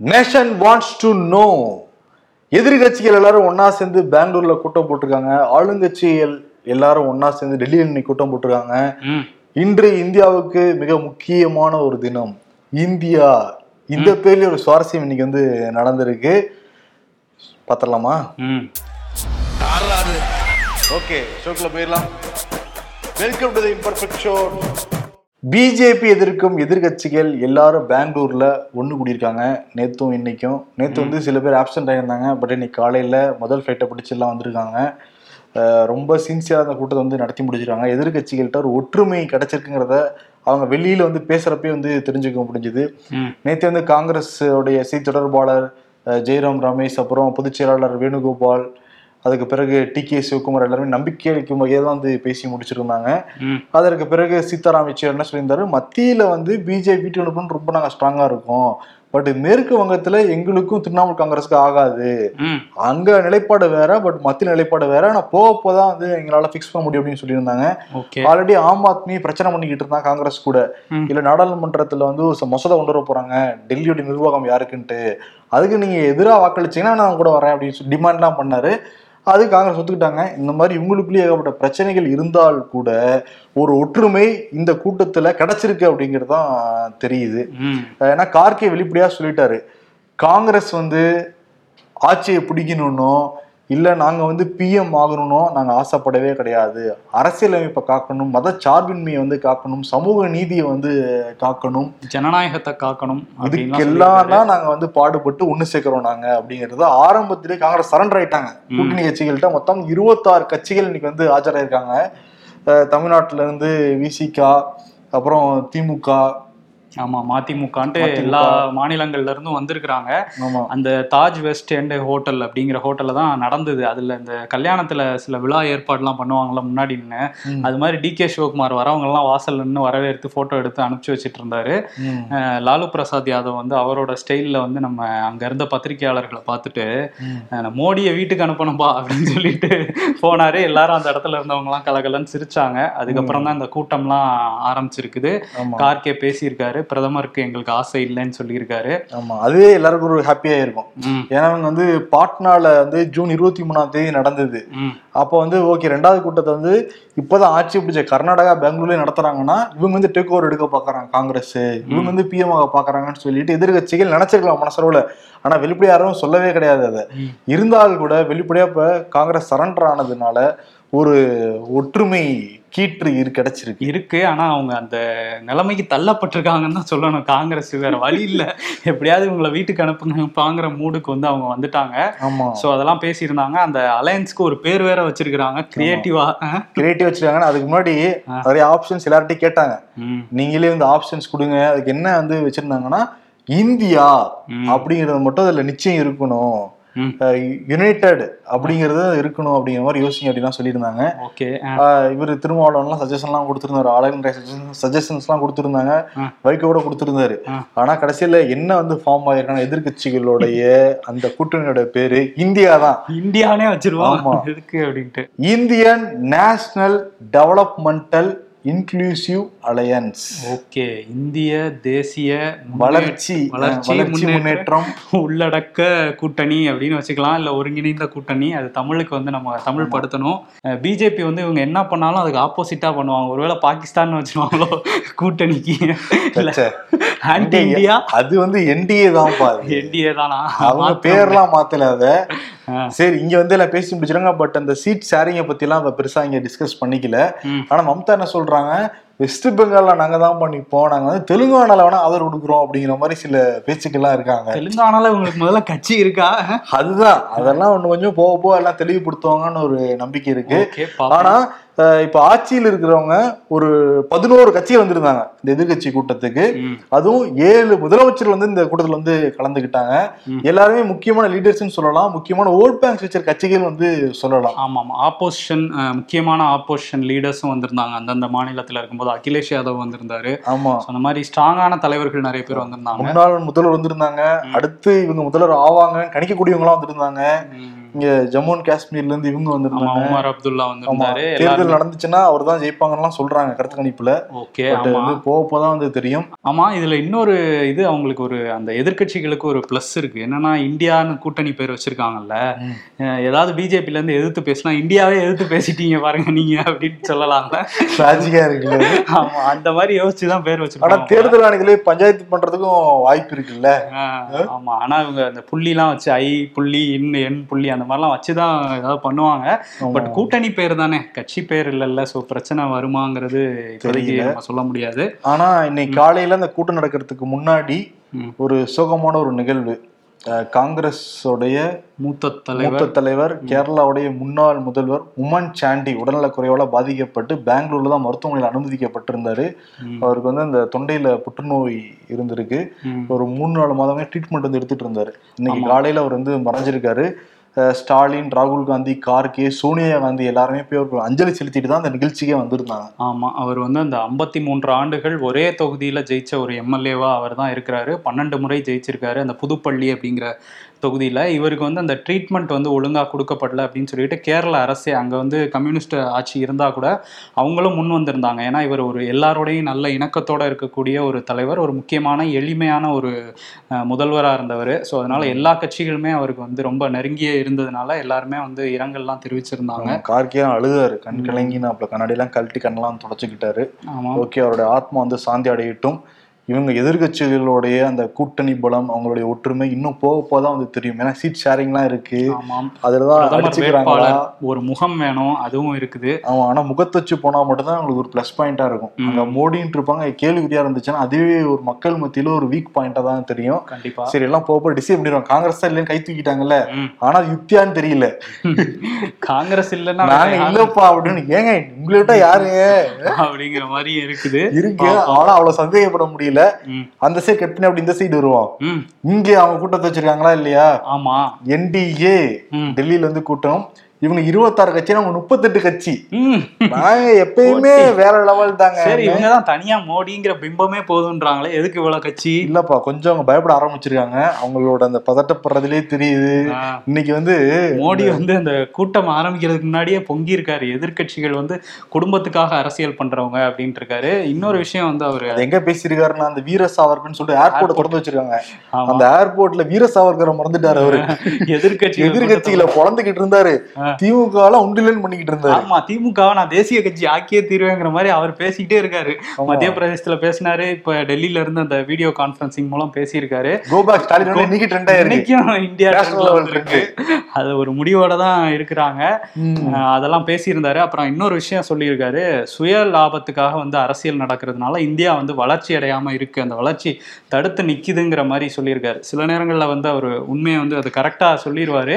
Nation wants to know எதிர்கட்சிகள் எல்லாரும் ஒண்ணா சேர்ந்து பெங்களூர்ல கூட்டம் போட்டிருக்காங்க. ஆளுங்கட்சிகள் எல்லாரும் ஒண்ணா சேர்ந்து டெல்லியில் இன்னைக்கு கூட்டம் போட்டிருக்காங்க. ம். இன்று இந்தியாவுக்கு மிக முக்கியமான ஒரு தினம். இந்தியா. இந்த பேர்ல ஒரு சுவாரஸ்யம் இன்னைக்கு வந்து நடந்திருக்கு. பாத்திரலாமா ம். ஓகே ஷோக்குள்ள போயிடலாம். Welcome to the imperfect show BJP எதிர்க்கும் எதிர்கட்சிகள் எல்லாரும் பெங்களூர்ல ஒண்ணு கூடியிருக்காங்க. நேத்தும் இன்னைக்கும். நேத்து வந்து சில பேர் ஆப்சென்ட் ஆயிருந்தாங்க. பட் இன்னைக்கு காலையில முதல் ஃபிளைட்டை பிடிச்சி எல்லாம் வந்திருக்காங்க ரொம்ப சின்சியரா அந்த கூட்டத்தை வந்து நடத்தி முடிச்சிருக்காங்க. எதிர்கட்சிகள்கிட்ட ஒரு ஒற்றுமை கிடைச்சிருக்குங்கிறத அவங்க வெளியில வந்து பேசுறப்பே வந்து தெரிஞ்சுக்க முடிஞ்சுது. நேற்று வந்து காங்கிரஸ் உடைய செய்தி தொடர்பாளர் ஜெயராம் ரமேஷ் அப்புறம் பொதுச் செயலாளர் வேணுகோபால் அதுக்கு பிறகு டி கே சிவகுமார் எல்லாருமே நம்பிக்கை அளிக்கும் வகையில் தான் வந்து பேசி முடிச்சிருந்தாங்க. அதற்கு பிறகு சீதாராம் யெச்சூரி என்ன சொல்லியிருந்தாரு? மத்தியில வந்து பிஜேபி டீனுக்கும் ரொம்ப நாங்கள் ஸ்ட்ராங்கா இருக்கோம். பட் மேற்கு வங்கத்துல எங்களுக்கும் திரிணாமுல் காங்கிரஸுக்கு ஆகாது. அங்க நிலைப்பாடு வேற பட் மத்திய நிலைப்பாடு வேற. ஆனா போக போதான் வந்து எங்களால ஃபிக்ஸ் பண்ண முடியும் அப்படின்னு சொல்லியிருந்தாங்க. ஆல்ரெடி ஆம் ஆத்மி பிரச்சனை பண்ணிக்கிட்டு இருந்தா காங்கிரஸ் கூட. இல்ல நாடாளுமன்றத்துல வந்து மசோதா கொண்டு வர போறாங்க. டெல்லியோட நிர்வாகம் யாருக்குன்ட்டு. அதுக்கு நீங்க எதிரா வாக்களிச்சீங்கன்னா நான் கூட வரேன் அப்படின்னு சொல்லி டிமாண்ட்லாம் பண்ணாரு. அது காங்கிரஸ் ஒத்துக்கிட்டாங்க. இந்த மாதிரி இவங்களுக்குள்ளேயே ஏகப்பட்ட பிரச்சனைகள் இருந்தால் கூட ஒரு ஒற்றுமை இந்த கூட்டத்துல கிடைச்சிருக்கு அப்படிங்கிறது தான் தெரியுது. ஏன்னா கார்கே வெளிப்படையா சொல்லிட்டாரு. காங்கிரஸ் வந்து ஆட்சியை பிடிக்கணும்னோ இல்ல நாங்க வந்து பிஎம் ஆகணும்னோ நாங்க ஆசைப்படவே கிடையாது. அரசியலமைப்பை காக்கணும் மத சார்பின்மையை வந்து காக்கணும் சமூக நீதியை வந்து காக்கணும். ஜனநாயகத்தை காக்கணும் சொல்லியிருக்காரு. தான் நாங்க வந்து பாடுபட்டு ஒண்ணு சேர்க்கிறோம் நாங்க அப்படிங்கறது ஆரம்பத்திலே காங்கிரஸ் சரண்டர் ஆயிட்டாங்க. கூட்டணி கட்சிகள்கிட்ட மொத்தம் இருபத்தாறு கட்சிகள் இன்னைக்கு வந்து ஆஜராயிருக்காங்க. அஹ் தமிழ்நாட்டுல இருந்து விசிகா அப்புறம் திமுக ஆமா மதிமுகன்ட்டு மதிமுக. எல்லா மாநிலங்கள்ல இருந்தும் வந்திருக்கிறாங்க. அந்த தாஜ் வெஸ்ட் எண்ட் ஹோட்டல் அப்படிங்கிற ஹோட்டல்ல தான் நடந்தது. அதுல இந்த கல்யாணத்துல சில விழா ஏற்பாடுலாம் பண்ணுவாங்கல்ல முன்னாடி நின்னு. ம். அது மாதிரி டி கே சிவகுமார் வரவங்க எல்லாம் வாசல்ல நின்று வரவேற்று போட்டோ எடுத்து அனுப்பிச்சு வச்சிட்டு இருந்தாரு லாலு பிரசாத் யாதவ் வந்து அவரோட ஸ்டைல்ல வந்து நம்ம அங்க இருந்த பத்திரிகையாளர்களை பார்த்துட்டு மோடியை வீட்டுக்கு அனுப்பணும்பா அப்படின்னு சொல்லிட்டு போனாரு. எல்லாரும் அந்த இடத்துல இருந்தவங்க எல்லாம் கலகலன்னு சிரிச்சாங்க. அதுக்கப்புறம் தான் இந்த கூட்டம்லாம் ஆரம்பிச்சிருக்குது. கார்கே பேசியிருக்காரு. பிரதமருக்கு எங்களுக்கு ஆசை இல்லைன்னு சொல்லியிருக்காரு. ஆமா அதுவே எல்லாருக்கும் ஒரு ஹாப்பியா இருக்கும். ஏன்னா அவங்க வந்து பாட்னால வந்து ஜூன் இருபத்தி மூணாம் தேதி நடந்தது. அப்போ வந்து ஓகே ரெண்டாவது கூட்டத்தை வந்து இப்போதான் ஆட்சி பிடிச்ச கர்நாடகா பெங்களூர்ல நடத்துறாங்கன்னா இவங்க வந்து டேக் ஓவர் எடுக்க பாக்குறாங்க காங்கிரஸ். இவங்க வந்து பிஎம் ஆக பாக்குறாங்கன்னு சொல்லிட்டு எதிர்கட்சிகள் நினைச்சிருக்கலாம் மனசளவுல. ஆனா வெளிப்படையா யாரும் சொல்லவே கிடையாது அதை. இருந்தால் கூட வெளிப்படையா இப்ப காங்கிரஸ் சரண்டர் ஆனதுனால ஒரு ஒற்றுமை கீற்று இரு கிடைச்சிருக்கு. இருக்கு. ஆனா அவங்க அந்த நிலைமைக்கு தள்ளப்பட்டிருக்காங்கன்னு தான் சொல்லணும். காங்கிரஸ் வேற வழி இல்ல. எப்படியாவது இவங்களை வீட்டுக்கு அனுப்புங்கப்பாங்கிற மூடுக்கு வந்து அவங்க வந்துட்டாங்க. ஆமா. சோ அதெல்லாம் பேசியிருந்தாங்க. அந்த அலையன்ஸ்க்கு ஒரு பேர் வேற வச்சிருக்கிறாங்க. கிரியேட்டிவா கிரியேட்டிவ் வச்சிருக்காங்கன்னா அதுக்கு முன்னாடி நிறைய ஆப்ஷன்ஸ் எல்லார்ட்டையும் கேட்டாங்க. நீங்களே வந்து ஆப்ஷன்ஸ் கொடுங்க. அதுக்கு என்ன வந்து வச்சிருந்தாங்கன்னா இந்தியா. அப்படிங்கிறது மட்டும் அதுல நிச்சயம் இருக்கணும். யுனைடெட் அப்படிங்கிறது இருக்கணும் அப்படிங்கிற மாதிரி யோசிங்க அப்படிலாம் சொல்லியிருந்தாங்க. ஓகே இவர் திருமாவளவன்லாம் சஜஷன்லாம் கொடுத்திருந்தாரு. ஆளுநர் சஜஷன்ஸ்லாம் கொடுத்திருந்தாங்க. ஆ. வைக்க கூட கொடுத்திருந்தாரு. ஆ. ஆனா கடைசியில என்ன வந்து ஃபார்ம் ஆயிருக்கான எதிர்கட்சிகளுடைய அந்த கூட்டணியோட பேரு இந்தியா தான். இந்தியானே வச்சிருவோம். ஆமா. அப்படின்ட்டு. Indian National Developmental Inclusive Alliance okay இந்திய தேசிய வளர்ச்சி வளர்ச்சி முன்னேற்றம். உள்ளடக்க கூட்டணி அப்படின்னு வச்சுக்கலாம். இல்ல ஒருங்கிணைந்த கூட்டணி. அது தமிழுக்கு வந்து நம்ம தமிழ் படுத்தணும். பிஜேபி வந்து இவங்க என்ன பண்ணாலும் அதுக்கு ஆப்போசிட்டா பண்ணுவாங்க. ஒருவேளை பாகிஸ்தான் வச்சிருவாங்களோ கூட்டணிக்கு. ஆன்டி இந்தியா அது வந்து என்டிஏ தான் என்டிஏ தானா? அவங்க பேர்லாம் மாத்தல அத. சரி இங்க வந்து எல்லாம் பேசி முடிச்சிருங்க பட் அந்த சீட் ஷேரிங்க பத்தி எல்லாம் பெருசா இங்க டிஸ்கஸ் பண்ணிக்கல. ஆனா மம்தா என்ன சொல்றாங்க? வெஸ்ட் பெங்கால்ல நாங்க தான் பண்ணிப்போம். நாங்க வந்து தெலுங்கானால வேணா ஆதரவு கொடுக்குறோம் அப்படிங்கிற மாதிரி சில பேச்சுக்கெல்லாம் இருக்காங்க. தெலுங்கானால உங்களுக்கு முதல்ல கட்சி இருக்கா? அதுதான். அதெல்லாம் ஒண்ணு கொஞ்சம் போக போக எல்லாம் தெளிவுபடுத்துவாங்கன்னு ஒரு நம்பிக்கை இருக்கு. ஆனா இப்ப ஆட்சியில் இருக்கிறவங்க ஒரு பதினோரு கட்சிகள் வந்திருந்தாங்க. இந்த எதிர்க்கட்சி கூட்டத்துக்கு. அதுவும் ஏழு முதலமைச்சர் வந்து இந்த கூட்டத்துல வந்து கலந்துக்கிட்டாங்க. ம். எல்லாருமே முக்கியமான லீடர்ஸ்னு சொல்லலாம். முக்கியமான ஓட் பேங்க்ஸ் வச்சிருக்க கட்சிகள் வந்து சொல்லலாம். ஆமா ஆமா ஆப்போசிஷன் முக்கியமான ஆப்போசிஷன் லீடர்ஸும் வந்திருந்தாங்க. அந்தந்த மாநிலத்துல இருக்கும்போது அகிலேஷ் யாதவ் வந்திருந்தாரு. ஆமா. அந்த மாதிரி ஸ்ட்ராங்கான தலைவர்கள் நிறைய பேர் வந்திருந்தாங்க. முன்னாள் முதல்வர் வந்திருந்தாங்க. அடுத்து இவங்க முதல்வர் ஆவாங்க கணிக்கக்கூடியவங்க எல்லாம் வந்திருந்தாங்க. இங்க ஜம்மு அண்ட் காஷ்மீர்ல இருந்து இவங்க வந்திருந்தாங்க. உமர் அப்துல்லா வந்திருந்தாரு. தேர்தல் நடந்துச்சுன்னா அவர் தான் ஜெயிப்பாங்கலாம் சொல்றாங்க கருத்து கணிப்புல. ஓகே வந்து போக போதான் வந்து தெரியும். ஆமா இதுல இன்னொரு இது அவங்களுக்கு ஒரு அந்த எதிர்க்கட்சிகளுக்கு ஒரு ப்ளஸ் இருக்கு. என்னன்னா இந்தியான்னு கூட்டணி பேர் வச்சிருக்காங்கல்ல. ஏதாவது பிஜேபில இருந்து எதிர்த்து பேசினா இந்தியாவே எதிர்த்து பேசிட்டீங்க பாருங்க நீங்க அப்படின்னு சொல்லலாம்ல. லாஜிக்கா இருக்குல்ல. ஆமா அந்த மாதிரி யோசிச்சு தான் பேர் ஆனா வச்சிருக்காங்க தேர்தல் ஆணைகளே பஞ்சாயத்து பண்றதுக்கும் வாய்ப்பு இருக்குல்ல. ஆமா. ஆனா இவங்க அந்த புள்ளிலாம் வச்சு ஐ புள்ளி இன் எண் புள்ளி அந்த மாதிரிலாம் வச்சுதான் ஏதாவது பண்ணுவாங்க. பட் கூட்டணி பேர் தானே கட்சி பேர் இல்லைல்ல சோ பிரச்சனை வருமாங்கிறது இப்போதைக்கு. நம்ம சொல்ல முடியாது ஆனா இன்னைக்கு காலையில அந்த கூட்டம் நடக்கிறதுக்கு முன்னாடி. ஒரு சோகமான ஒரு நிகழ்வு காங்கிரஸோடைய மூத்த தலைவர் மூத்த தலைவர் கேரளாவுடைய முன்னாள் முதல்வர் உமன் சாண்டி உடல்நலக்குறைவால பாதிக்கப்பட்டு பெங்களூர்ல தான் மருத்துவமனையில் அனுமதிக்கப்பட்டிருந்தாரு. அவருக்கு வந்து அந்த தொண்டையில புற்றுநோய் இருந்திருக்கு. ஒரு மூணு நாலு மாதமே ட்ரீட்மெண்ட் வந்து எடுத்துட்டு இருந்தாரு இன்னைக்கு. காலையில அவர் வந்து மறைஞ்சிருக்காரு ஸ்டாலின் ராகுல் காந்தி கார்கே சோனியா காந்தி எல்லாருமே போய் ஒரு அஞ்சலி செலுத்திட்டு தான் அந்த நிகழ்ச்சிக்கே வந்திருந்தாங்க. ஆமாம் அவர் வந்து அந்த ஐம்பத்தி மூன்று ஆண்டுகள் ஒரே தொகுதியில் ஜெயிச்ச ஒரு எம்எல்ஏவா அவர் தான் இருக்கிறாரு. பன்னெண்டு முறை ஜெயிச்சிருக்காரு. அந்த புதுப்பள்ளி அப்படிங்கிற தொகுதியில இவருக்கு வந்து அந்த ட்ரீட்மெண்ட் வந்து ஒழுங்கா கொடுக்கப்படல அப்படின்னு சொல்லிட்டு கேரள அரசே அங்க வந்து கம்யூனிஸ்ட் ஆட்சி இருந்தா கூட அவங்களும் முன் வந்திருந்தாங்க. ஏன்னா இவர் ஒரு எல்லாரோடையும் நல்ல இணக்கத்தோட இருக்கக்கூடிய ஒரு தலைவர் ஒரு முக்கியமான எளிமையான ஒரு அஹ், முதல்வரா இருந்தவர். ஸோ அதனால எல்லா கட்சிகளுமே அவருக்கு வந்து ரொம்ப நெருங்கிய இருந்ததுனால எல்லாருமே வந்து இரங்கல்லாம் தெரிவிச்சிருந்தாங்க. கார்கே அழுதாரு. கண் கலங்கி நான் கண்ணாடியெல்லாம் கழட்டி கண்ணெல்லாம் தொடச்சுக்கிட்டாரு. ஓகே அவருடைய ஆத்மா வந்து சாந்தி அடையட்டும். இவங்க எதிர்கட்சிகளுடைய அந்த கூட்டணி பலம் அவங்களுடைய ஒற்றுமை இன்னும் போக போக தான் வந்து தெரியும். ஏன்னா சீட் ஷேரிங்லாம் இருக்கு. ஆமாம். அதுலதான் ஒரு முகம் வேணும் அதுவும் இருக்குது. அவன் ஆனா முகத்தை வச்சு போனா மட்டும்தான் அவங்களுக்கு ஒரு ப்ளஸ் பாயிண்டா இருக்கும். அங்க மோடின்னு இருப்பாங்க கேள்விக்குறியா இருந்துச்சுன்னா அதுவே ஒரு மக்கள் மத்தியில ஒரு வீக் பாயிண்டா தான் தெரியும். கண்டிப்பா. சரி எல்லாம் போக போக டிசைட் பண்ணிடுவாங்க. காங்கிரஸ் தான் இல்லைன்னு கை தூக்கிட்டாங்கல்ல. ஆனா யுக்தியான்னு தெரியல. காங்கிரஸ் இல்லைன்னா நாங்க? இல்லப்பா அப்படின்னு ஏங்க உங்களை விட்டா யாருங்க அப்படிங்கிற மாதிரி இருக்குது. இருக்கு. ஆனா அவ்வளவு சந்தேகப்பட முடியல. ம். அந்த சைடு கட் பண்ணி அப்படி இந்த சைடு வருவான். இங்க அவங்க கூட்டத்தை வச்சிருக்காங்களா இல்லையா? ஆமா. என்டிஏ. டெல்லியில இருந்து கூட்டம். இவங்க இருபத்தாறு கட்சி அவங்க முப்பத்தெட்டு கட்சி. நாங்க எப்பயுமே வேற லெவல் தாங்க. சரி இவங்க தான் தனியா மோடிங்கிற பிம்பமே போதுன்றாங்களே எதுக்கு இவ்வளவு கட்சி? இல்லப்பா கொஞ்சம் அவங்க பயப்பட ஆரம்பிச்சிருக்காங்க. அவங்களோட அந்த பதட்டப்படுறதுலயே தெரியுது. இன்னைக்கு வந்து மோடி வந்து அந்த கூட்டம் ஆரம்பிக்கிறதுக்கு முன்னாடியே பொங்கி இருக்காரு எதிர்க்கட்சிகள் வந்து குடும்பத்துக்காக அரசியல் பண்றவங்க அப்படின்ட்டு இருக்காரு இன்னொரு விஷயம் வந்து அவரு எங்க பேசியிருக்காருன்னா அந்த வீர சாவர்கர்னு சொல்லிட்டு ஏர்போர்ட் திறந்து வச்சிருக்காங்க. அந்த ஏர்போர்ட்ல வீர சாவர்கரை மறந்துட்டாரு அவரு. எதிர்கட்சி எதிர்கட்சியில பொழந்துகிட்டு இருந்தாரு. திமுக எல்லாம் உண்டிலன்னு பண்ணிக்கிட்டு இருந்தாரு. ஆமா திமுகவை நான் தேசிய கட்சி ஆக்கியே தீர்வேங்கிற மாதிரி அவர் பேசிக்கிட்டே இருக்காரு. மத்திய பிரதேசத்துல பேசினாரு இப்ப டெல்லியில இருந்து அந்த வீடியோ கான்பரன்சிங் மூலம் பேசியிருக்காரு. கோபாக் ஸ்டாலின் இன்னைக்கு ட்ரெண்ட் இன்னைக்கும் இந்தியா வந்திருக்கு. அது ஒரு முடிவோட தான் இருக்கிறாங்க. அதெல்லாம் பேசியிருந்தாரு. அப்புறம் இன்னொரு விஷயம் சொல்லியிருக்காரு. சுய லாபத்துக்காக வந்து அரசியல் நடக்கிறதுனால இந்தியா வந்து வளர்ச்சி அடையாம இருக்கு. அந்த வளர்ச்சி தடுத்து நிக்குதுங்கிற மாதிரி சொல்லியிருக்காரு. சில நேரங்கள்ல வந்து அவர் உண்மையை வந்து அது கரெக்டா சொல்லிடுவாரு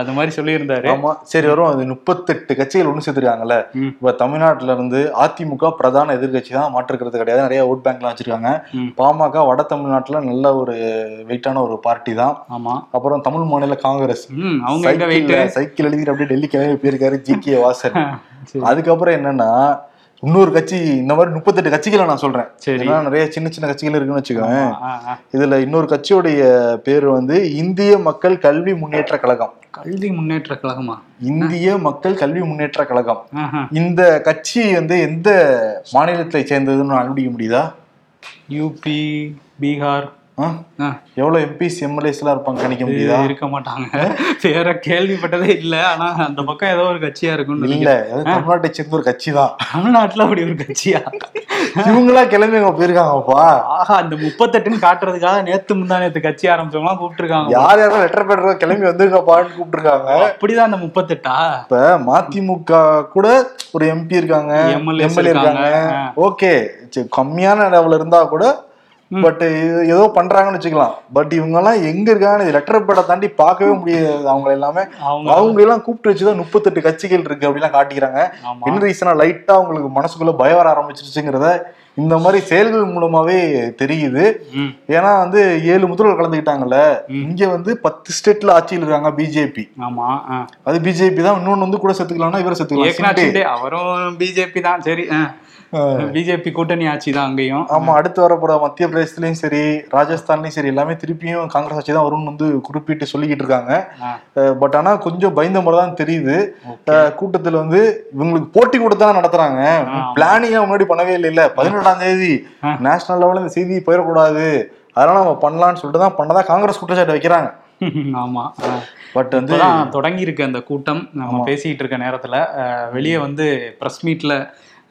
அது மாதிரி சொல்லியிருந்தாரு. ஆமா சரி வரும். அது முப்பத்தெட்டு கட்சிகள் ஒண்ணு சேர்த்துருக்காங்கல்ல. இப்ப தமிழ்நாட்டுல இருந்து அதிமுக பிரதான எதிர்க்கட்சி தான் மாற்றுக்கிறது கிடையாது. நிறைய ஓட் பேங்க்லாம் வச்சிருக்காங்க. பாமக வட தமிழ்நாட்டுல நல்ல ஒரு வெயிட்டான ஒரு பார்ட்டி தான். ஆமா. அப்புறம் தமிழ் மாநில காங்கிரஸ். அவங்க சைக்கிள் எழுதிட்டு அப்படியே டெல்லி கிளம்பி போயிருக்காரு ஜி கே வாசன். அதுக்கப்புறம் என்னன்னா இன்னொரு கட்சி இந்த மாதிரி முப்பத்தெட்டு கட்சிகளை நான் சொல்றேன். நிறைய சின்ன சின்ன கட்சிகள் இருக்குன்னு வச்சுக்கோங்க. இதுல இன்னொரு கட்சியோடைய பேர் வந்து இந்திய மக்கள் கல்வி முன்னேற்ற கழகம். கல்வி முன்னேற்ற கழகமா? இந்திய மக்கள் கல்வி முன்னேற்ற கழகம். இந்த கட்சி வந்து எந்த மாநிலத்தை சேர்ந்ததுன்னு கண்டுபிடிக்க முடியுதா? யூபி பீகார் எவ்வளவு எம்பிஸ் எம்எல்ஏஸ் எல்லாம் இருப்பாங்க கணிக்க முடியுதா? இருக்க மாட்டாங்க. வேற கேள்விப்பட்டதே இல்ல. ஆனா அந்த பக்கம் ஏதோ ஒரு கட்சியா இருக்கும்னு இல்ல தமிழ்நாட்டை சேர்ந்த ஒரு கட்சி தான் தமிழ்நாட்டுல அப்படி ஒரு கட்சியா? இவங்களா கிளம்பி அங்க போயிருக்காங்கப்பா. ஆஹா இந்த முப்பத்தெட்டுன்னு காட்டுறதுக்காக நேத்து முந்தா நேத்து கட்சி ஆரம்பிச்சவங்க கூப்பிட்டுருக்காங்க. யார் யாரும் லெட்டர் பேடுறத கிளம்பி வந்திருக்கப்பான்னு கூப்பிட்டுருக்காங்க. அப்படிதான் அந்த முப்பத்தெட்டா? இப்ப மதிமுக கூட ஒரு எம்பி இருக்காங்க எம்எல்ஏ இருக்காங்க. இருக்காங்க. ஓகே கம்மியான லெவல் இருந்தா கூட பட் ஏதோ பண்றாங்கன்னு வச்சுக்கலாம். பட் இவங்க எல்லாம் எங்க இருக்காங்கன்னு லெட்டர் பேடை தாண்டி பார்க்கவே முடியாது. அவங்க எல்லாமே அவங்க எல்லாம் கூப்பிட்டு வச்சுதான் முப்பத்தெட்டு கட்சிகள் இருக்கு அப்படிலாம் காட்டிக்கிறாங்க. என்ன ரீசனா லைட்டா அவங்களுக்கு மனசுக்குள்ள பயம் வர ஆரம்பிச்சிருச்சுங்கிறத இந்த மாதிரி செயல்கள் மூலமாவே தெரியுது. ஏன்னா வந்து ஏழு முதல்வர் கலந்துக்கிட்டாங்கல்ல. இங்க வந்து பத்து ஸ்டேட்ல ஆட்சியில் இருக்காங்க பிஜேபி ஆமா. அது பிஜேபி தான். இன்னொன்னு வந்து கூட சேர்த்துக்கலாம்னா இவரை. ஷிண்டே அவரும் பிஜேபி தான். சரி பிஜேபி கூட்டணி ஆட்சி தான் அங்கேயும். ஆமா அடுத்து வரப்போற மத்திய பிரதேசத்துலயும் சரி ராஜஸ்தான்லயும் சரி எல்லாமே திருப்பியும் காங்கிரஸ் ஆட்சி தான் வரும்னு வந்து குறிப்பிட்டு சொல்லிக்கிட்டு இருக்காங்க. பட் ஆனா கொஞ்சம் பயந்த மாதிரி தான் தெரியுது. கூட்டத்துல வந்து இவங்களுக்கு போட்டி கொடுத்தா நடத்துறாங்க. பிளானிங்கா முன்னாடி பண்ணவே இல்லை இல்ல. பதினெட்டாம் தேதி. நேஷனல் லெவல்ல இந்த செய்தி போயிடக்கூடாது. அதனால நம்ம பண்ணலாம்னு சொல்லிட்டு தான் பண்ணதா காங்கிரஸ் குற்றச்சாட்டு வைக்கிறாங்க. ஆமா. பட் வந்து தொடங்கி இருக்கு அந்த கூட்டம். நம்ம பேசிட்டு இருக்க நேரத்துல வெளியே வந்து பிரஸ் மீட்ல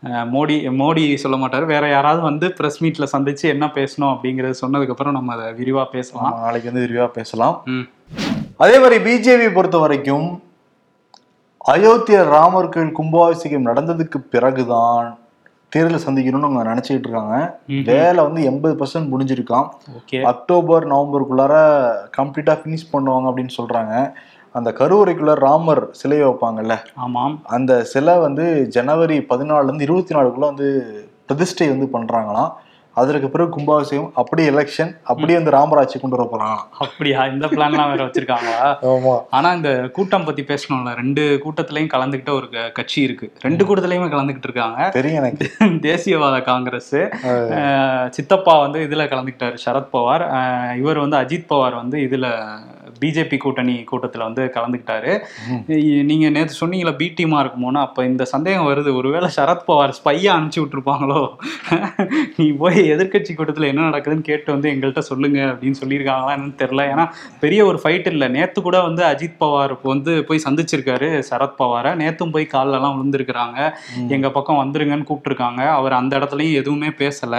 மோடி மோடி சொல்ல மாட்டாரு. வேற யாராவது வந்து பிரஸ் மீட்ல சந்திச்சு என்ன பேசணும் அப்படிங்கறது சொன்னதுக்கு அப்புறம் நம்ம அதை விரிவா பேசலாம். நாளைக்கு வந்து விரிவா பேசலாம். அதே மாதிரி பிஜேபி பொறுத்த வரைக்கும் அயோத்தியா ராமர் கோயில் கும்பாபிஷேகம் நடந்ததுக்கு பிறகுதான் தேர்தல் சந்திக்கணும்னு அவங்க நினைச்சுக்கிட்டு இருக்காங்க. வேலை வந்து எண்பது பர்சன்ட் முடிஞ்சிருக்கான் அக்டோபர் நவம்பருக்குள்ளார கம்ப்ளீட்டா ஃபினிஷ் பண்ணுவாங்க அப்படின்னு சொல்றாங்க. அந்த கருவறைக்குள்ள ராமர் சிலையை வைப்பாங்கல்ல? ஆமாம். அந்த சிலை வந்து ஜனவரி பதினாலுல இருந்து இருபத்தி நாலுக்குள்ள வந்து பிரதிஷ்டை வந்து பண்றாங்களாம். அதற்கு பிறகு கும்பாபிஷேகம் அப்படியே எலெக்ஷன் அப்படியே வந்து ராமராட்சி கொண்டு வர போறாங்களாம் அப்படியா? இந்த பிளான்லாம் வேற வச்சிருக்காங்களா? ஆமா. ஆனா இந்த கூட்டம் பத்தி பேசணும்ல. ரெண்டு கூட்டத்திலயும் கலந்துக்கிட்ட ஒரு கட்சி இருக்கு. ரெண்டு கூட்டத்திலயுமே கலந்துக்கிட்டு இருக்காங்க. தெரியும் எனக்கு. தேசியவாத காங்கிரஸ் சித்தப்பா வந்து இதுல கலந்துக்கிட்டாரு சரத் பவார். அஹ், இவர் வந்து அஜித் பவார் வந்து இதுல பிஜேபி கூட்டணி கூட்டத்துல வந்து கலந்துக்கிட்டாரு. இ- நீங்க நேத்து சொன்னீங்களா பி டீமா இருக்குமோனா அப்ப இந்த சந்தேகம் வருது. ஒருவேளை சரத் பவார் ஸ்பையா அனுப்பிச்சு விட்டுருப்பாங்களோ? நீ போய் எதிர்க்கட்சி கூட்டத்துல என்ன நடக்குதுன்னு கேட்டு வந்து எங்கள்கிட்ட சொல்லுங்க அப்படின்னு சொல்லியிருக்காங்களா என்னன்னு தெரியல. ஏன்னா பெரிய ஒரு ஃபைட் இல்லை. நேத்து கூட வந்து அஜித் பவார் வந்து போய் சந்திச்சிருக்காரு சரத் பவாரை. நேத்தும் போய் கால்ல எல்லாம் விழுந்திருக்கிறாங்க எங்க பக்கம் வந்துருங்கன்னு கூப்பிட்டுருக்காங்க. அவர் அந்த இடத்துலயும் எதுவுமே பேசல.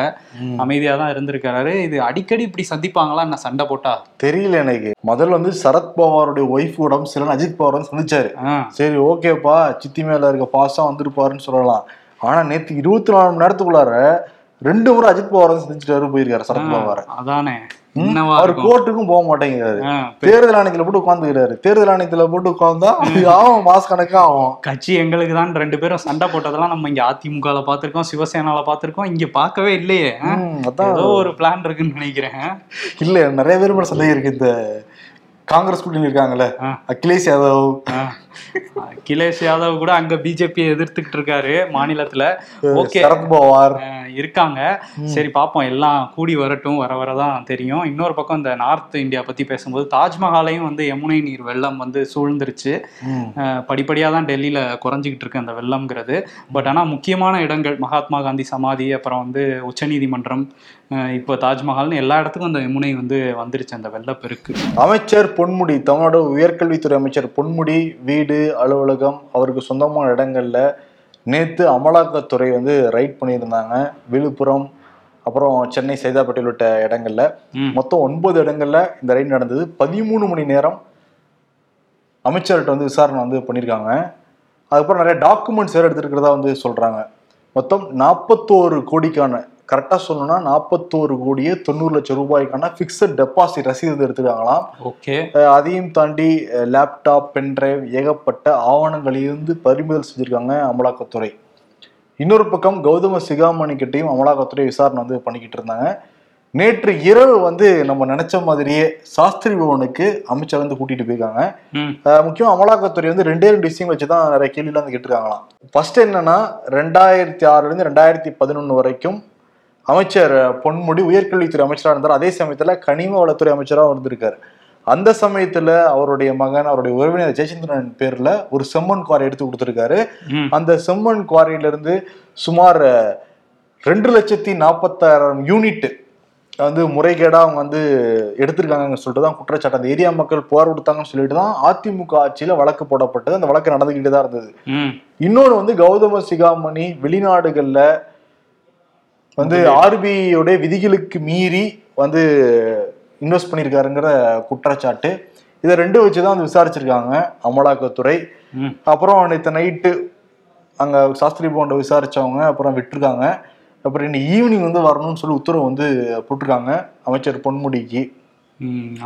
அமைதியா தான் இருந்திருக்காரு. இது அடிக்கடி இப்படி சந்திப்பாங்களா? என்ன சண்டை போட்டா? தெரியல எனக்கு. முதல்ல வந்து சரத் பவாருடைய ஒய்ஃப் உடம்பு சில அஜித் பவார் சந்திச்சாரு. சரி ஓகேப்பா சித்தி மேல இருக்க பாசம் வந்திருப்பாருன்னு சொல்லலாம். ஆனா நேத்து இருபத்தி நாலு மணி நேரத்துக்குள்ளார ரெண்டு முறை அஜித் பவார் வந்து சந்திச்சுட்டு போயிருக்காரு சரத் பவார். அதானே. அவர் கோர்ட்டுக்கும் போக மாட்டேங்கிறாரு. தேர்தல் ஆணையத்துல போட்டு உட்காந்துக்கிறாரு தேர்தல் ஆணையத்துல போட்டு உட்கார்ந்தா ஆகும் மாச கணக்கா ஆகும். கட்சி எங்களுக்கு தான் ரெண்டு பேரும் சண்டை போட்டதெல்லாம் நம்ம இங்க அதிமுகல பாத்திருக்கோம் சிவசேனால பாத்திருக்கோம் இங்க பார்க்கவே இல்லையே. அதான். ஏதோ ஒரு பிளான் இருக்குன்னு நினைக்கிறேன். இல்ல நிறைய பேர் சந்தேகம் இருக்கு இந்த காங்கிரஸ் கூட்டணி இருக்காங்கல்ல. அகிலேஷ் யாதவ். அகிலேஷ் யாதவ் கூட அங்க பிஜேபி எதிர்த்துக்கிட்டு இருக்காரு மாநிலத்துல. ஓகே. சரத் பவார். அஹ் இருக்காங்க. சரி பார்ப்போம் எல்லாம் கூடி வரட்டும் வர வரதான் தெரியும். இன்னொரு பக்கம் இந்த நார்த் இந்தியா பத்தி பேசும்போது தாஜ்மஹாலையும் வந்து யமுனை நீர் வெள்ளம் வந்து சூழ்ந்துருச்சு. படிப்படியா தான் டெல்லியில குறைஞ்சிக்கிட்டு இருக்கு அந்த வெள்ளம்ங்கிறது. பட் ஆனா முக்கியமான இடங்கள் மகாத்மா காந்தி சமாதி அப்புறம் வந்து உச்சநீதிமன்றம் இப்போ தாஜ்மஹால்னு எல்லா இடத்துக்கும் அந்த யமுனை வந்து வந்துருச்சு அந்த வெள்ளப்பெருக்கு அமைச்சர் பொன்முடி தமிழ்நாடு உயர்கல்வித்துறை அமைச்சர் பொன்முடி வீடு அலுவலகம் அவருக்கு சொந்தமான இடங்கள்ல நேத்து அமலாக்கத்துறை வந்து ரைட் பண்ணியிருந்தாங்க. விழுப்புரம் அப்புறம் சென்னை சைதாப்பேட்டை உள்ளிட்ட இடங்கள்ல. மொத்தம் ஒன்பது இடங்கள்ல இந்த ரைட் நடந்தது. பதிமூணு மணி நேரம் அமைச்சர்கிட்ட வந்து விசாரணை வந்து பண்ணியிருக்காங்க. அதுக்கப்புறம் நிறைய டாக்குமெண்ட்ஸ் வேறு எடுத்துருக்கிறதா வந்து சொல்றாங்க. மொத்தம் நாற்பத்தோரு கோடிக்கான கரெக்டாக சொல்லணும்னா நாற்பத்தோரு கோடியே தொண்ணூறு லட்சம் ரூபாய்க்கான ஃபிக்ஸட் டெபாசிட் ரசீது வந்து எடுத்துருக்காங்களாம். ஓகே. அதையும் தாண்டி லேப்டாப் பென்டிரைவ் ஏகப்பட்ட ஆவணங்களையும் பறிமுதல் செஞ்சிருக்காங்க அமலாக்கத்துறை. இன்னொரு பக்கம் கௌதம சிகாமணி கிட்டையும் அமலாக்கத்துறை விசாரணை வந்து பண்ணிக்கிட்டு இருந்தாங்க. நேற்று இரவு வந்து நம்ம நினைச்ச மாதிரியே சாஸ்திரி பவனுக்கு அமைச்சர் வந்து கூட்டிட்டு போயிருக்காங்க. முக்கியம் அமலாக்கத்துறை வந்து ரெண்டே ரெண்டு விஷயம் வச்சு தான் நிறைய கேள்விலாம் வந்து கேட்டிருக்காங்களாம். ஃபர்ஸ்ட் என்னன்னா ரெண்டாயிரத்தி ஆறுல இருந்து ரெண்டாயிரத்தி பதினொன்று வரைக்கும் அமைச்சர் பொன்முடி உயர்கல்வித்துறை அமைச்சராக இருந்தார். அதே சமயத்துல கனிம வளத்துறை அமைச்சராக இருந்திருக்காரு. அந்த சமயத்துல அவருடைய மகன் அவருடைய உறவினர் ஜெயச்சந்திரன் பேர்ல ஒரு செம்மண் குவாரி எடுத்து கொடுத்துருக்காரு. அந்த செம்மண் குவாரியில இருந்து சுமார் ரெண்டு லட்சத்தி நாற்பத்தாயிரம் யூனிட் வந்து முறைகேடா அவங்க வந்து எடுத்திருக்காங்கன்னு சொல்லிட்டு தான் குற்றச்சாட்டு. அந்த ஏரியா மக்கள் புகார் கொடுத்தாங்கன்னு சொல்லிட்டு தான் அதிமுக ஆட்சியில வழக்கு போடப்பட்டது. அந்த வழக்கு நடந்துகிட்டு தான் இருந்தது. இன்னொன்று வந்து கௌதம சிகாமணி வெளிநாடுகள்ல வந்து ஆர்பிஐயோட விதிகளுக்கு மீறி வந்து இன்வெஸ்ட் பண்ணியிருக்காருங்கிற குற்றச்சாட்டு. இதை ரெண்டும் வச்சு தான் வந்து விசாரிச்சிருக்காங்க அமலாக்கத்துறை. அப்புறம் நேற்று நைட்டு அங்கே சாஸ்திரி பவன்ல விசாரிச்சவங்க அப்புறம் விட்டுருக்காங்க. அப்புறம் இன்னைக்கு ஈவினிங் வந்து வரணும்னு சொல்லி உத்தரவு வந்து போட்டிருக்காங்க. அமைச்சர் பொன்முடிக்கு.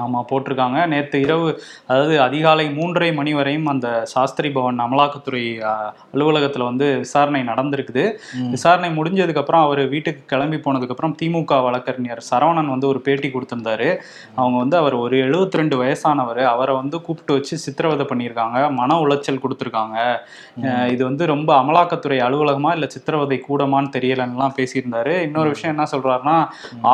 ஆமாம் போட்டிருக்காங்க. நேற்று இரவு அதாவது அதிகாலை மூன்றரை மணி வரையும் அந்த சாஸ்திரி பவன் அமலாக்கத்துறை அலுவலகத்தில் வந்து விசாரணை நடந்திருக்குது. விசாரணை முடிஞ்சதுக்கப்புறம் அவர் வீட்டுக்கு கிளம்பி போனதுக்கப்புறம் திமுக வழக்கறிஞர் சரவணன் வந்து ஒரு பேட்டி கொடுத்திருந்தாரு. அவங்க வந்து அவர் ஒரு 72 ரெண்டு வயசானவர். அவரை வந்து கூப்பிட்டு வச்சு சித்திரவதை பண்ணியிருக்காங்க. மன உளைச்சல் கொடுத்துருக்காங்க. இது வந்து ரொம்ப அமலாக்கத்துறை அலுவலகமா இல்லை சித்திரவதை கூடமான்னு தெரியலன்னுலாம் பேசியிருந்தாரு. இன்னொரு விஷயம் என்ன சொல்றாருன்னா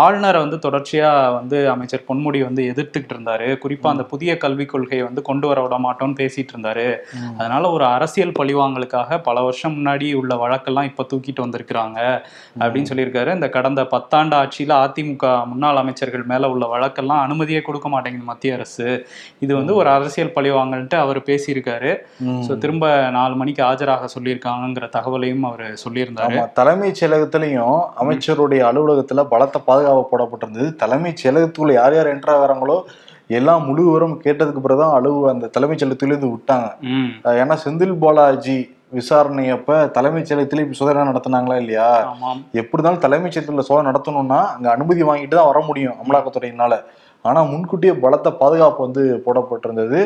ஆளுநரை வந்து தொடர்ச்சியா வந்து அமைச்சர் பொன்முடி வந்து எதிர்த்துக்கிட்டு இருந்தாரு. குறிப்பா அந்த புதிய கல்விக் கொள்கையை வந்து கொண்டு வர விட மாட்டோம்னு பேசிட்டு இருந்தாரு. அதனால ஒரு அரசியல் பழிவாங்கலுக்காக பல வருஷம் முன்னாடி உள்ள வழக்கெல்லாம் இப்ப தூக்கிட்டு வந்திருக்கிறாங்க அப்படின்னு சொல்லியிருக்காரு. இந்த கடந்த பத்தாண்டு ஆட்சியில அதிமுக முன்னாள் அமைச்சர்கள் மேல உள்ள வழக்கெல்லாம் அனுமதியே கொடுக்க மாட்டேங்குது மத்திய அரசு. இது வந்து ஒரு அரசியல் பழிவாங்கல்ன்ட்டு அவர் பேசியிருக்காரு. ஸோ திரும்ப நாலு மணிக்கு ஆஜராக சொல்லியிருக்காங்கங்கிற தகவலையும் அவர் சொல்லியிருந்தாரு. தலைமைச் செயலகத்திலையும் அமைச்சருடைய அலுவலகத்துல பலத்த பாதுகாப்பு போடப்பட்டிருந்தது. தலைமைச் செயலகத்துக்குள்ள யார் யார் என்ட்ரா வராங்களோ எல்லாம் முழு விவரம் கேட்டதுக்கு பிறகுதான் அலுவ அந்த தலைமைச் செயலகத்திலிருந்து விட்டாங்க. ஏன்னா செந்தில் பாலாஜி விசாரணை அப்ப தலைமைச் செயலகத்திலே இப்ப சோதனை நடத்தினாங்களா இல்லையா? எப்படி இருந்தாலும் தலைமைச் செயலகத்துல சோதனை நடத்தணும்னா அங்க அனுமதி வாங்கிட்டு தான் வர முடியும் அமலாக்கத்துறையினால. ஆனா முன்கூட்டியே பலத்த பாதுகாப்பு வந்து போடப்பட்டிருந்தது.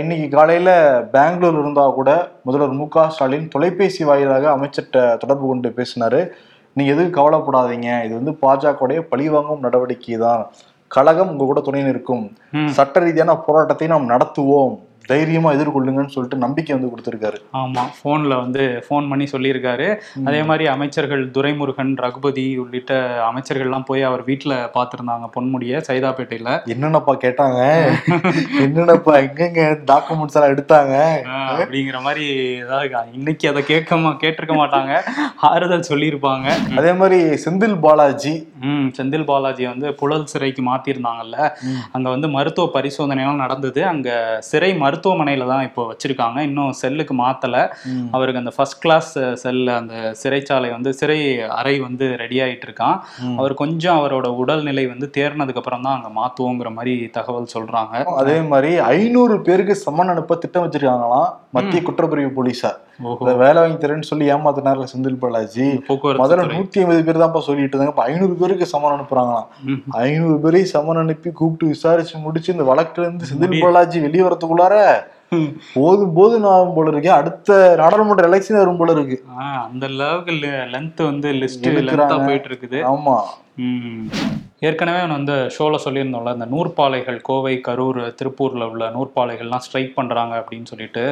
இன்னைக்கு காலையில பெங்களூர் இருந்தா கூட முதல்வர் மு க ஸ்டாலின் தொலைபேசி வாயிலாக அமைச்சர்கிட்ட தொடர்பு கொண்டு பேசினாரு. நீங்க எதுவும் கவலைப்படாதீங்க. இது வந்து பாஜகவுடைய பழிவாங்கும் நடவடிக்கை தான் கழகம் உங்க கூட துணை நிற்கும். சட்ட ரீதியான போராட்டத்தை நாம் நடத்துவோம் தைரியமா எதிர்கொள்ளுங்கன்னு சொல்லிட்டு நம்பிக்கை வந்து கொடுத்திருக்காரு. ஆமா போன்ல வந்து ஃபோன் பண்ணி சொல்லியிருக்காரு. அதே மாதிரி அமைச்சர்கள் துரைமுருகன் ரகுபதி உள்ளிட்ட அமைச்சர்கள்லாம் போய் அவர் வீட்டுல பார்த்திருந்தாங்க பொன்முடிய சைதாப்பேட்டையில. என்னென்னப்பா கேட்டாங்க? என்னென்னப்பா எங்கெங்க டாக்குமெண்ட்ஸ் எல்லாம் எடுத்தாங்க? அப்படிங்கிற மாதிரி ஏதாவது இன்னைக்கு அதை கேட்க கேட்டிருக்க மாட்டாங்க. ஆறுதல் சொல்லியிருப்பாங்க. அதே மாதிரி செந்தில் பாலாஜி. ம் செந்தில் பாலாஜி வந்து புழல் சிறைக்கு மாத்திருந்தாங்கல்ல. அங்க வந்து மருத்துவ பரிசோதனைலாம் நடந்தது. அங்க சிறை மருத்துவமனையில தான் இப்போ வச்சிருக்காங்க. இன்னும் செல்லுக்கு மாத்தல. அவருக்கு அந்த ஃபர்ஸ்ட் கிளாஸ் செல்ல அந்த சிறைச்சாலை வந்து சிறை அறை வந்து ரெடி ஆயிட்டு இருக்கான். அவர் கொஞ்சம் அவரோட உடல்நிலை வந்து தேர்னதுக்கு அப்புறம் தான் அங்க மாத்துவோங்கிற மாதிரி தகவல் சொல்றாங்க. அதே மாதிரி ஐநூறு பேருக்கு சம்மன் அனுப்ப திட்டம் வச்சிருக்காங்களாம். மத்திய குற்றப்பிரிவு இந்த வேலை வாங்கி தரேன்னு சொல்லி ஏமாத்தினார்ல செந்தில் பாலாஜி. முதல்ல. நூத்தி ஐம்பது பேர் தான்ப்பா சொல்லிட்டு இருந்தாங்க. இப்ப ஐநூறு பேருக்கு சம்மன் அனுப்புறாங்களாம். ஐநூறு பேரையும் சம்மன் அனுப்பி கூப்பிட்டு விசாரிச்சு முடிச்சு இந்த வழக்குல இருந்து செந்தில் பாலாஜி வெளியே வரதுக்குள்ளார போதும் போதும் ஆகும் போல இருக்கு. அடுத்த நாடாளுமன்ற எலெக்ஷன் வரும் போல இருக்கு. அந்த லெவலுக்கு லென்த் வந்து லிஸ்ட் போயிட்டு இருக்குது. ஆமா. ஏற்கனவே நான் வந்து ஷோவில் சொல்லியிருந்தோம்ல இந்த நூற்பாலைகள் கோவை கரூர் திருப்பூர்ல உள்ள நூற்பாலைகள்லாம் ஸ்ட்ரைக் பண்றாங்க அப்படின்னு சொல்லிட்டு.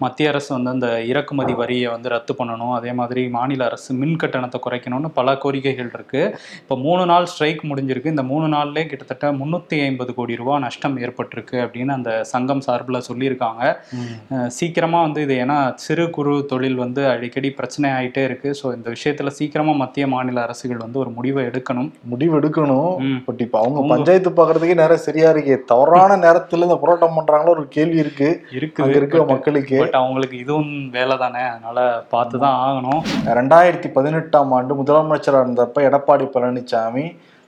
மத்திய அரசு வந்து அந்த இறக்குமதி வரியை வந்து ரத்து பண்ணணும் அதே மாதிரி மாநில அரசு மின் கட்டணத்தை குறைக்கணும்னு பல கோரிக்கைகள் இருக்கு இப்போ மூணு நாள் ஸ்ட்ரைக் முடிஞ்சிருக்கு இந்த மூணு நாள்லேயே கிட்டத்தட்ட முந்நூற்றி ஐம்பது கோடி ரூபாய் நஷ்டம் ஏற்பட்டிருக்கு அப்படின்னு அந்த சங்கம் சார்பில் சொல்லியிருக்காங்க ம். அஹ் சீக்கிரமா வந்து இது ஏன்னா சிறு குறு தொழில் வந்து அடிக்கடி பிரச்சனை ஆயிட்டே இருக்கு ஸோ இந்த விஷயத்துல சீக்கிரமா மத்திய மாநில அரசுகள் வந்து ஒரு முடிவை எடுக்கணும் முடிவு எடுக்கணும். பட் இப்ப அவங்க பஞ்சாயத்து பாக்குறதுக்கே நேரம் சரியா இருக்கு. தவறான நேரத்துல இந்த போராட்டம் பண்றாங்களோ ஒரு கேள்வி இருக்கு. இருக்க மக்களுக்கு. பட் அவங்களுக்கு இதுவும் வேலை தானே. அதனால பார்த்து தான் ஆகணும். ரெண்டாயிரத்தி பதினெட்டாம் ஆண்டு முதலமைச்சராக இருந்தப்ப எடப்பாடி பழனிசாமி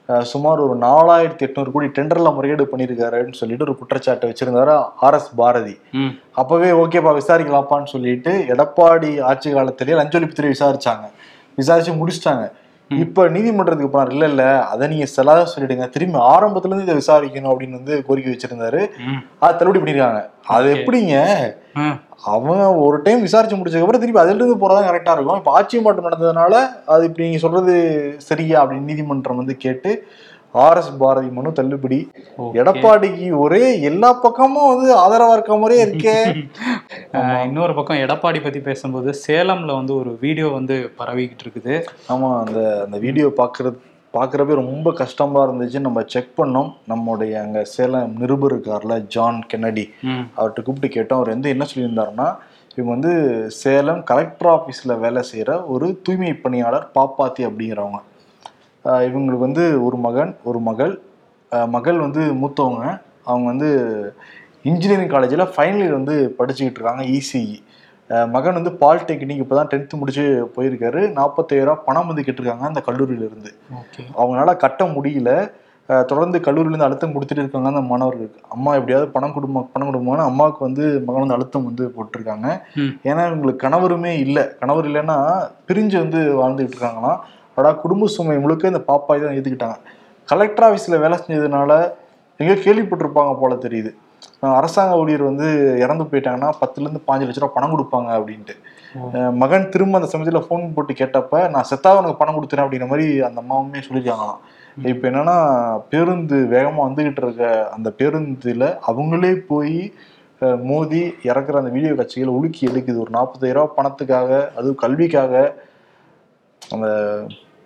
சுமார் ஒரு நாலாயிரத்தி எட்நூறு கோடி டெண்டர்ல முறையீடு பண்ணியிருக்காருன்னு சொல்லிட்டு ஒரு குற்றச்சாட்டு வச்சிருந்தாரு ஆர் எஸ் பாரதி. அப்பவே ஓகேப்பா விசாரிக்கலாப்பான்னு சொல்லிட்டு எடப்பாடி ஆட்சி காலத்திலேயே லஞ்ச ஒழிப்புத்துறை விசாரிச்சாங்க. விசாரிச்சு முடிச்சிட்டாங்க. இப்ப நீதிமன்றத்துக்கு போனார். இல்ல இல்ல அதை நீங்க செல்லாத சொல்லிடுங்க. திரும்பி ஆரம்பத்துல இருந்து இதை விசாரிக்கணும் அப்படின்னு வந்து கோரிக்கை வச்சிருந்தாரு. அது தள்ளுபடி பண்ணிருக்காங்க. அது. எப்படிங்க? அவங்க ஒரு டைம் விசாரிச்சு முடிச்சதுக்கு அப்புறம் திருப்பி அதுல இருந்து போறதா கரெக்டா இருக்கும். இப்ப ஆட்சி மாற்றம் நடந்ததுனால அது இப்படி நீங்க சொல்றது சரியா அப்படின்னு நீதிமன்றம் வந்து கேட்டு ஆர் எஸ் பாரதி மனு தள்ளுபடி. எடப்பாடிக்கு ஒரே எல்லா பக்கமும் வந்து ஆதரவா இருக்க மாதிரியே இருக்கே. இன்னொரு பக்கம் எடப்பாடி பத்தி பேசும்போது சேலம்ல வந்து ஒரு வீடியோ வந்து பரவிக்கிட்டு இருக்குது. ஆமா அந்த அந்த வீடியோ பாக்குறது பாக்குறப்ப ரொம்ப கஷ்டமா இருந்துச்சு. நம்ம செக் பண்ணோம். நம்முடைய அங்க சேலம் நிருபர் இருக்கார்ல ஜான் கென்னடி. அவர்கிட்ட கூப்பிட்டு கேட்டோம். அவர் வந்து என்ன சொல்லியிருந்தாருன்னா இவங்க வந்து சேலம் கலெக்டர் ஆஃபீஸில் வேலை செய்கிற ஒரு தூய்மை பணியாளர் பாப்பாத்தி அப்படிங்கிறவங்க. இவங்களுக்கு வந்து ஒரு மகன் ஒரு மகள். மகள் வந்து மூத்தவங்க. அவங்க வந்து இன்ஜினியரிங் காலேஜில் ஃபைனல் இயர் வந்து படிச்சுக்கிட்டு இருக்காங்க இசிஇ மகன் வந்து பாலிடெக்னிக் இப்போ தான் டென்த்து முடிச்சு போயிருக்காரு. நாற்பத்தாயிரம் பணம் வந்து கேட்டிருக்காங்க அந்த கல்லூரியிலேருந்து. அவங்களால கட்ட முடியல. தொடர்ந்து கல்லூரியிலேருந்து அழுத்தம் கொடுத்துட்டு இருக்காங்க அந்த மாணவர்களுக்கு அம்மா எப்படியாவது பணம் கொடுமா பணம் கொடுமான்னு அம்மாவுக்கு வந்து மகன் வந்து அழுத்தம் வந்து போட்டிருக்காங்க. ஏன்னா இவங்களுக்கு கணவருமே இல்லை. கணவர் இல்லைன்னா பிரிஞ்சு வந்து வாழ்ந்துகிட்டு இருக்காங்களாம். அடா குடும்ப சுமை முழுக்க இந்த பாப்பாய் தான் ஏற்றுக்கிட்டாங்க கலெக்டர் ஆஃபீஸில் வேலை செஞ்சதுனால எங்கேயோ கேள்விப்பட்டிருப்பாங்க போல தெரியுது. அரசாங்க ஊழியர் வந்து இறந்து போயிட்டாங்கன்னா பத்துல இருந்து பாஞ்சு லட்ச ரூபா பணம் கொடுப்பாங்க அப்படின்ட்டு. மகன் திரும்ப அந்த சமயத்துல ஃபோன் போட்டு கேட்டப்ப நான் செத்தாக உனக்கு பணம் கொடுத்துறேன் அப்படிங்கிற மாதிரி அந்த அம்மாவுமே சொல்லியிருக்காங்களாம். இப்ப என்னன்னா பேருந்து வேகமா வந்துகிட்டு இருக்க அந்த பேருந்துல அவங்களே போய் மோதி இறக்குற அந்த வீடியோ காட்சிகளை உலுக்கி எடுக்குது. ஒரு நாற்பதாயிரம் ரூபாய் பணத்துக்காக அதுவும் கல்விக்காக அந்த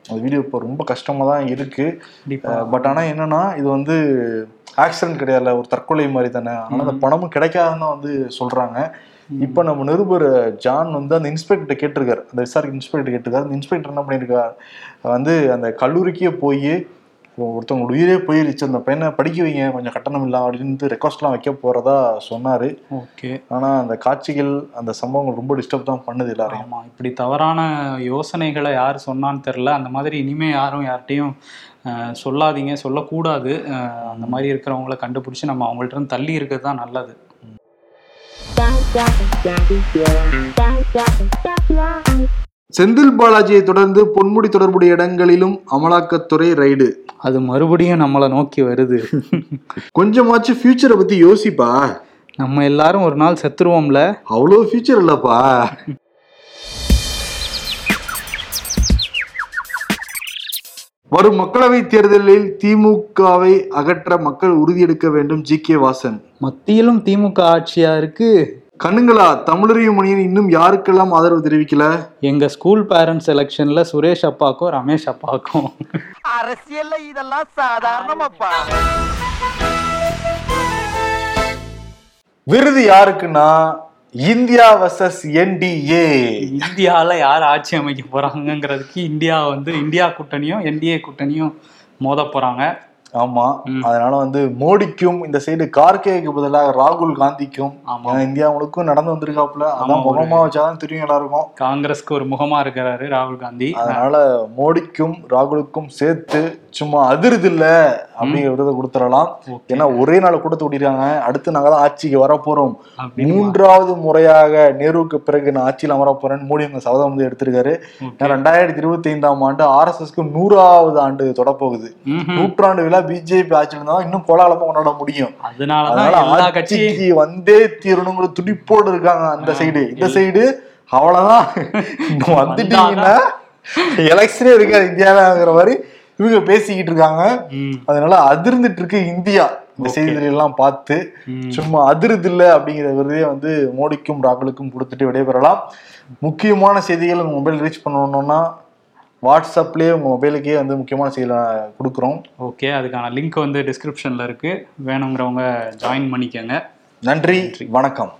அந்த வீடியோ இப்போ ரொம்ப கஷ்டமா தான் இருக்கு. கண்டிப்பா. பட் ஆனா என்னன்னா இது வந்து ஆக்சிடென்ட் கிடையாது ஒரு தற்கொலை மாதிரி தானே. ஆனா அந்த பணமும் கிடைக்காதுன்னு தான் வந்து சொல்றாங்க. இப்போ நம்ம நிருபர் ஜான் வந்து அந்த இன்ஸ்பெக்டர் கேட்டிருக்காரு. அந்த விசாரிக்க இன்ஸ்பெக்டர் கேட்டிருக்காரு. அந்த இன்ஸ்பெக்டர் என்ன பண்ணியிருக்கார்? வந்து அந்த கல்லூரிக்கே போய் ஒருத்தவங்க உயிரே போயிருச்சு அந்த பையனை படிக்க வைங்க கொஞ்சம் கட்டணம் இல்லாம அப்படின்ட்டு ரெக்வஸ்ட்லாம் வைக்க போறதா சொன்னாரு. ஓகே. ஆனா அந்த காட்சிகள் அந்த சம்பவங்கள் ரொம்ப டிஸ்டர்ப் தான் பண்ணுது எல்லாரையும். ஆமா இப்படி தவறான யோசனைகளை யார் சொன்னான்னு தெரில அந்த மாதிரி இனிமே யாரும் யார்கிட்டையும் சொல்லாதீங்க சொல்லக்கூடாது. அந்த மாதிரி இருக்கிறவங்கள கண்டுபிடிச்சு நம்ம அவங்கள்ட்ட இருந்து தள்ளி இருக்கிறது தான் நல்லது. செந்தில் பாலாஜியை தொடர்ந்து பொன்முடி தொடர்புடைய இடங்களிலும் அமலாக்கத்துறை ரைடு அது மறுபடியும் நம்மளை நோக்கி வருது. கொஞ்சமாச்சும் ஃபியூச்சரை பத்தி யோசிப்பா. நம்ம எல்லாரும் ஒரு நாள் செத்துருவோம்ல? அவ்வளோ ஃபியூச்சர் இல்லப்பா. வரும் மக்களவை தேர்தலில் திமுகவை அகற்ற மக்கள் உறுதியெடுக்க வேண்டும் ஜி கே வாசன். மத்தியிலும் திமுக ஆட்சியா இருக்கு கண்ணுங்களா தமிழறியும் மணியன் இன்னும் யாருக்கெல்லாம் ஆதரவு தெரிவிக்கல? எங்க ஸ்கூல் பேரண்ட்ஸ் எலெக்ஷன்ல சுரேஷ் அப்பாக்கும் ரமேஷ் அப்பாக்கும். அரசியல்ல இதெல்லாம் சாதாரணமாப்பா விருது யாருக்குன்னா இந்தியா வர்சஸ் என்டிஏ இந்தியால யார் ஆட்சி அமைக்க போறாங்கங்கிறதுக்கு இந்தியா வந்து இந்தியா கூட்டணியும் என்டிஏ கூட்டணியும் மோத போறாங்க. ஆமா. அதனால வந்து மோடிக்கும் இந்த சைடு கார்கேக்கு பதிலாக ராகுல் காந்திக்கும் ஆமா. ஏன்னா இந்தியா முழுக்கும் நடந்து வந்திருக்காப்புல. அதான் முகமா வச்சாதான் தெரியும் எல்லாருக்கும். காங்கிரஸ்க்கு ஒரு முகமா இருக்கிறாரு ராகுல் காந்தி. அதனால மோடிக்கும் ராகுலுக்கும் சேர்த்து சும்மா அதிருது இல்ல அப்படிங்கிற விருதை கொடுத்துடலாம். ஏன்னா ஒரே நாள் கூட்டத்தை கூட்டிருக்காங்க அடுத்து நாங்க தான் ஆட்சிக்கு வர போறோம் அப்படின்னு மூன்றாவது முறையாக நேருவுக்கு பிறகு நான் ஆட்சியில் அமர போறேன்னு மோடி அவங்க சபதம் வந்து எடுத்திருக்காரு. ரெண்டாயிரத்தி இருபத்தி ஐந்தாம் ஆண்டு ஆர்எஸ்எஸ்க்கு நூறாவது ஆண்டு தொடப்போகுது. நூற்றாண்டு விழா பிஜேபி ஆட்சியில் இருந்தா தான் இன்னும் கோலாகலமா கொண்டாட முடியும். அதனால ஆட்சிக்கு வந்தே தீரணுங்கிற துடிப்போடு இருக்காங்க அந்த சைடு இந்த சைடு அவ்வளவுதான். இன்னும் வந்துட்டீங்கன்னா எலெக்ஷனே இருக்காது இந்தியாவிலங்கிற மாதிரி இவங்க பேசிக்கிட்டு இருக்காங்க. அதனால அதிர்ந்துட்டு இருக்கு இந்தியா. இந்த செய்திகள் எல்லாம் பார்த்து. சும்மா அதிருது இல்ல அப்படிங்கிற விருதே வந்து மோடிக்கும் ராகுலுக்கும் கொடுத்துட்டு விடைபெறலாம். முக்கியமான செய்திகள் மொபைல் ரீச் பண்ணணும்னா வாட்ஸ்அப்லயே உங்க மொபைலுக்கே வந்து முக்கியமான செய்திகளை கொடுக்குறோம். ஓகே அதுக்கான லிங்க் வந்து டிஸ்கிரிப்ஷன்ல இருக்கு. வேணுங்கிறவங்க ஜாயின் பண்ணிக்கோங்க. நன்றி. வணக்கம்.